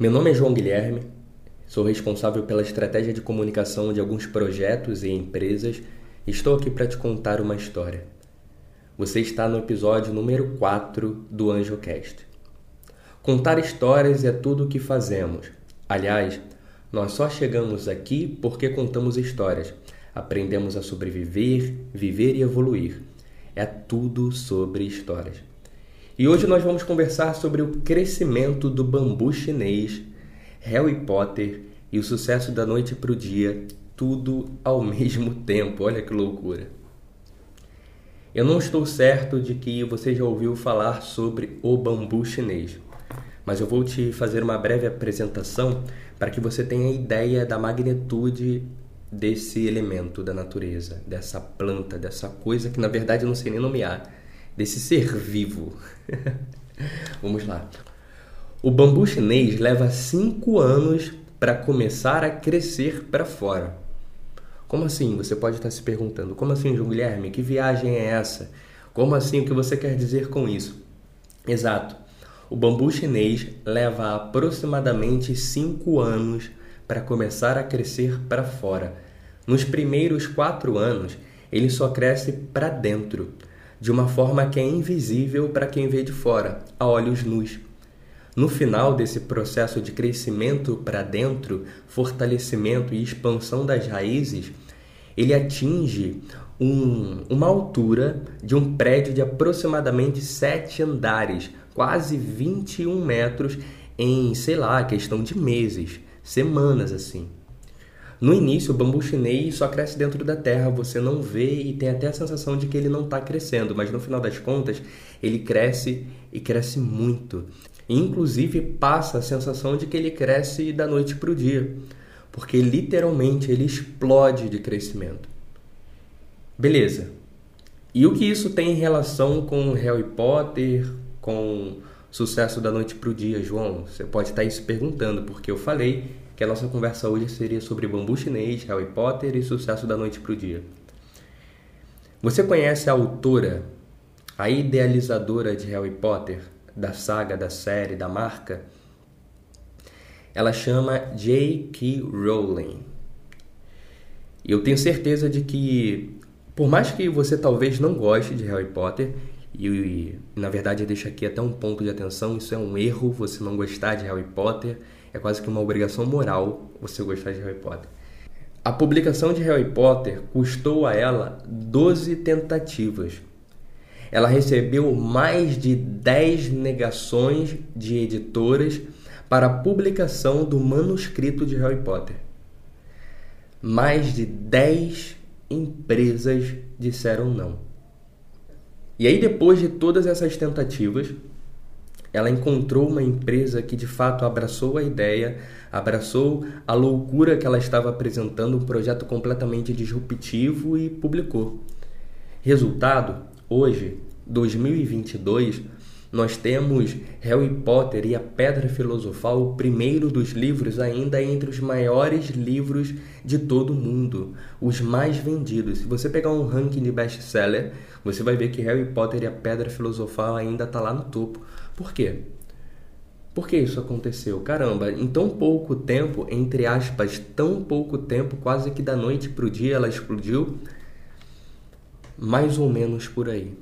Meu nome é João Guilherme, sou responsável pela estratégia de comunicação de alguns projetos e empresas e estou aqui para te contar uma história. Você está no episódio número 4 do AnjoCast. Contar histórias é tudo o que fazemos. Aliás, nós só chegamos aqui porque contamos histórias. Aprendemos a sobreviver, viver e evoluir. É tudo sobre histórias. E hoje nós vamos conversar sobre o crescimento do bambu chinês, Harry Potter e o sucesso da noite para o dia, tudo ao mesmo tempo. Olha que loucura. Eu não estou certo de que você já ouviu falar sobre o bambu chinês, mas eu vou te fazer uma breve apresentação para que você tenha ideia da magnitude desse elemento da natureza, dessa planta, dessa coisa que na verdade eu não sei nem nomear desse ser vivo. Vamos lá. O bambu chinês leva cinco anos para começar a crescer para fora. Como assim? Você pode estar se perguntando. Como assim, João Guilherme? Que viagem é essa? Como assim? O que você quer dizer com isso? Exato. O bambu chinês leva aproximadamente cinco anos para começar a crescer para fora. Nos primeiros quatro anos, ele só cresce para dentro de uma forma que é invisível para quem vê de fora, a olhos nus. No final desse processo de crescimento para dentro, fortalecimento e expansão das raízes, ele atinge um, uma altura de um prédio de aproximadamente sete andares, quase 21 metros, em, sei lá, questão de meses, semanas assim. No início, o bambu chinês só cresce dentro da terra, você não vê e tem até a sensação de que ele não está crescendo, mas no final das contas, ele cresce e cresce muito. inclusive, passa a sensação de que ele cresce da noite para o dia, porque literalmente ele explode de crescimento. Beleza. E o que isso tem em relação com Harry Potter, com sucesso da noite para o dia, João? Você pode estar aí se perguntando, porque eu falei que a nossa conversa hoje seria sobre bambu chinês, Harry Potter e sucesso da noite para o dia. Você conhece a autora, a idealizadora de Harry Potter, da saga, da série, da marca? Ela chama J.K. Rowling. E eu tenho certeza de que, por mais que você talvez não goste de Harry Potter, e, na verdade deixa aqui até um ponto de atenção, isso é um erro você não gostar de Harry Potter é quase que uma obrigação moral você gostar de Harry Potter. A publicação de Harry Potter custou a ela 12 tentativas. Ela recebeu mais de 10 negações de editoras para a publicação do manuscrito de Harry Potter. Mais de 10 empresas disseram não. E aí, depois de todas essas tentativas, ela encontrou uma empresa que de fato abraçou a ideia, abraçou a loucura que ela estava apresentando, um projeto completamente disruptivo e publicou. Resultado: hoje, 2022, nós temos Harry Potter e a Pedra Filosofal, o primeiro dos livros, ainda entre os maiores livros de todo o mundo, os mais vendidos. Se você pegar um ranking de best-seller, você vai ver que Harry Potter e a Pedra Filosofal ainda está lá no topo. Por quê? Por que isso aconteceu? Caramba, em tão pouco tempo, entre aspas, tão pouco tempo, quase que da noite para o dia ela explodiu? Mais ou menos por aí.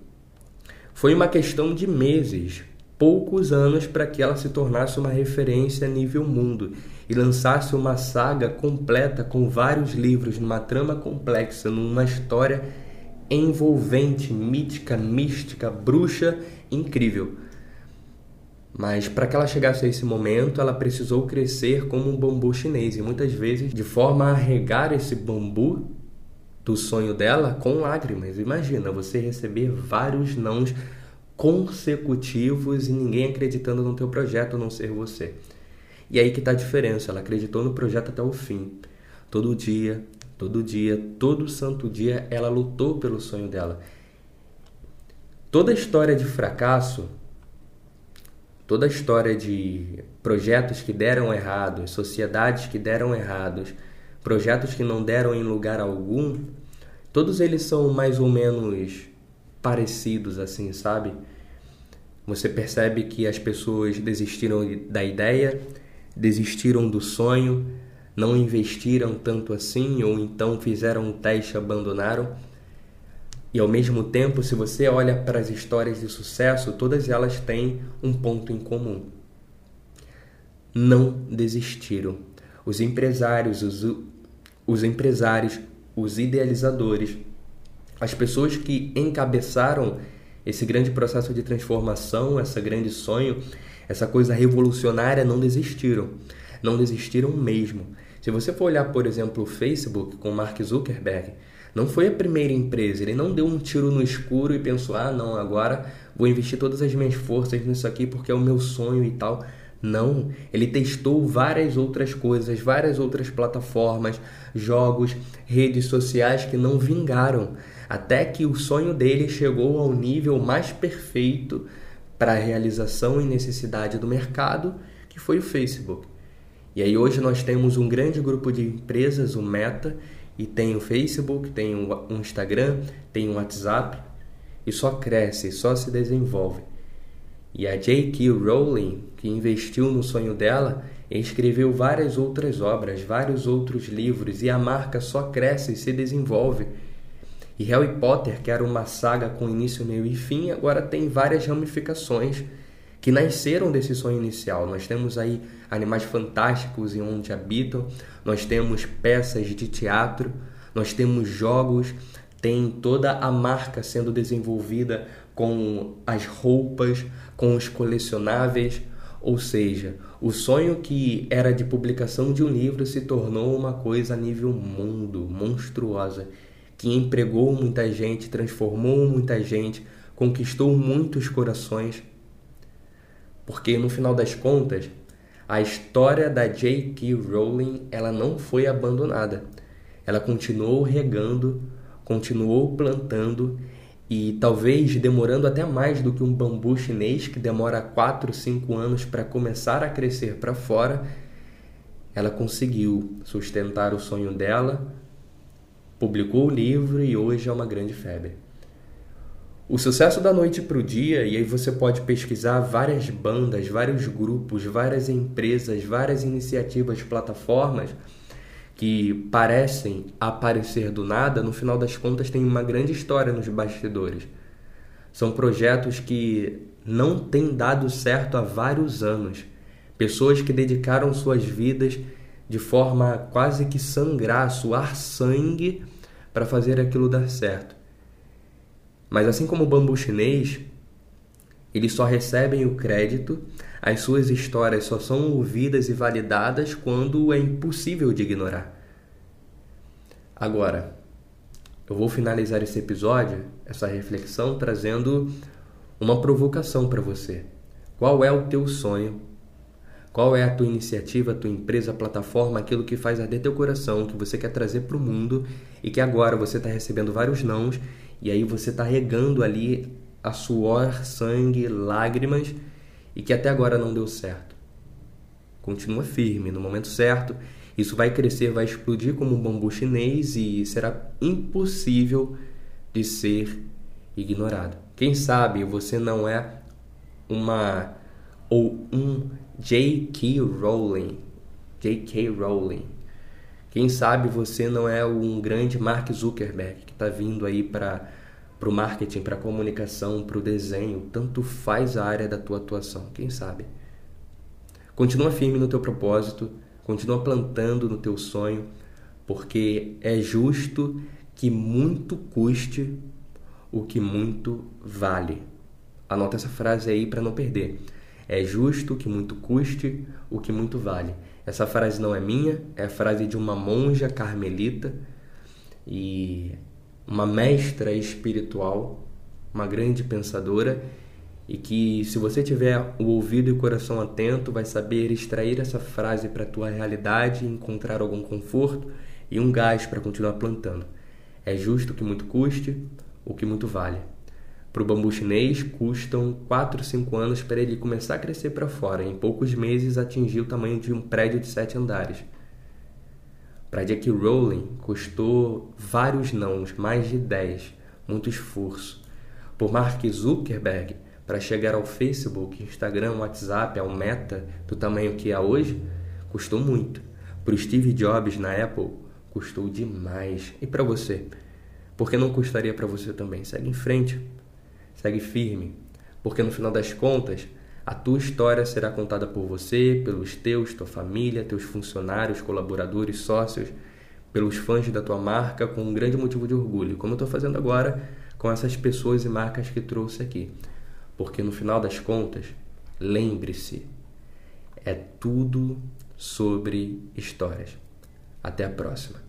Foi uma questão de meses, poucos anos, para que ela se tornasse uma referência a nível mundo e lançasse uma saga completa com vários livros, numa trama complexa, numa história envolvente, mítica, mística, bruxa, incrível. Mas para que ela chegasse a esse momento, ela precisou crescer como um bambu chinês e muitas vezes de forma a regar esse bambu do sonho dela com lágrimas. Imagina você receber vários nãos consecutivos e ninguém acreditando no teu projeto a não ser você. E aí que está a diferença, ela acreditou no projeto até o fim. Todo dia, todo dia, todo santo dia ela lutou pelo sonho dela. Toda história de fracasso toda história de projetos que deram errado, sociedades que deram errados, projetos que não deram em lugar algum, todos eles são mais ou menos parecidos assim, sabe? Você percebe que as pessoas desistiram da ideia, desistiram do sonho, não investiram tanto assim ou então fizeram um teste e abandonaram. E ao mesmo tempo, se você olha para as histórias de sucesso, todas elas têm um ponto em comum. Não desistiram. Os empresários, os, os empresários, os idealizadores, as pessoas que encabeçaram esse grande processo de transformação, esse grande sonho, essa coisa revolucionária, não desistiram. Não desistiram mesmo. Se você for olhar, por exemplo, o Facebook com Mark Zuckerberg, não foi a primeira empresa, ele não deu um tiro no escuro e pensou: ah, não, agora vou investir todas as minhas forças nisso aqui porque é o meu sonho e tal. Não, ele testou várias outras coisas, várias outras plataformas, jogos, redes sociais que não vingaram, até que o sonho dele chegou ao nível mais perfeito para a realização e necessidade do mercado, que foi o Facebook. E aí hoje nós temos um grande grupo de empresas, o Meta, e tem o Facebook, tem o Instagram, tem o WhatsApp, e só cresce, só se desenvolve. E a J.K. Rowling, que investiu no sonho dela, escreveu várias outras obras, vários outros livros, e a marca só cresce e se desenvolve. E Harry Potter, que era uma saga com início, meio e fim, agora tem várias ramificações que nasceram desse sonho inicial. Nós temos aí animais fantásticos em onde habitam, nós temos peças de teatro, nós temos jogos, tem toda a marca sendo desenvolvida com as roupas, com os colecionáveis, ou seja, o sonho que era de publicação de um livro se tornou uma coisa a nível mundo, monstruosa, que empregou muita gente, transformou muita gente, conquistou muitos corações porque no final das contas, a história da J.K. Rowling ela não foi abandonada. Ela continuou regando, continuou plantando e talvez demorando até mais do que um bambu chinês que demora 4, 5 anos para começar a crescer para fora, ela conseguiu sustentar o sonho dela, publicou o livro e hoje é uma grande febre. O sucesso da noite para o dia, e aí você pode pesquisar várias bandas, vários grupos, várias empresas, várias iniciativas, plataformas que parecem aparecer do nada, no final das contas tem uma grande história nos bastidores. São projetos que não têm dado certo há vários anos. Pessoas que dedicaram suas vidas de forma quase que sangrar, suar sangue para fazer aquilo dar certo. Mas assim como o bambu chinês, eles só recebem o crédito, as suas histórias só são ouvidas e validadas quando é impossível de ignorar. Agora, eu vou finalizar esse episódio, essa reflexão, trazendo uma provocação para você. Qual é o teu sonho? Qual é a tua iniciativa, a tua empresa, a plataforma, aquilo que faz arder teu coração, que você quer trazer para o mundo e que agora você está recebendo vários nãos e aí você está regando ali a suor, sangue, lágrimas e que até agora não deu certo. Continua firme, no momento certo, isso vai crescer, vai explodir como um bambu chinês e será impossível de ser ignorado. Quem sabe você não é uma ou um J.K. Rowling, J.K. Rowling. Quem sabe você não é um grande Mark Zuckerberg que está vindo aí para o marketing, para a comunicação, para o desenho. Tanto faz a área da tua atuação. Quem sabe? Continua firme no teu propósito, continua plantando no teu sonho, porque é justo que muito custe o que muito vale. Anota essa frase aí para não perder. É justo que muito custe o que muito vale. Essa frase não é minha, é a frase de uma monja carmelita e uma mestra espiritual, uma grande pensadora, e que se você tiver o ouvido e o coração atento, vai saber extrair essa frase para a tua realidade, encontrar algum conforto e um gás para continuar plantando. É justo que muito custe, o que muito vale. Para o bambu chinês, custam 4, 5 anos para ele começar a crescer para fora. Em poucos meses, atingir o tamanho de um prédio de 7 andares. Para Jack Rowling, custou vários nãos, mais de 10, muito esforço. Por Mark Zuckerberg, para chegar ao Facebook, Instagram, WhatsApp, ao Meta, do tamanho que é hoje, custou muito. Para o Steve Jobs na Apple, custou demais. E para você? Porque não custaria para você também? Segue em frente, segue firme, porque no final das contas, a tua história será contada por você, pelos teus, tua família, teus funcionários, colaboradores, sócios, pelos fãs da tua marca com um grande motivo de orgulho, como eu estou fazendo agora com essas pessoas e marcas que trouxe aqui. Porque no final das contas, lembre-se, é tudo sobre histórias. Até a próxima.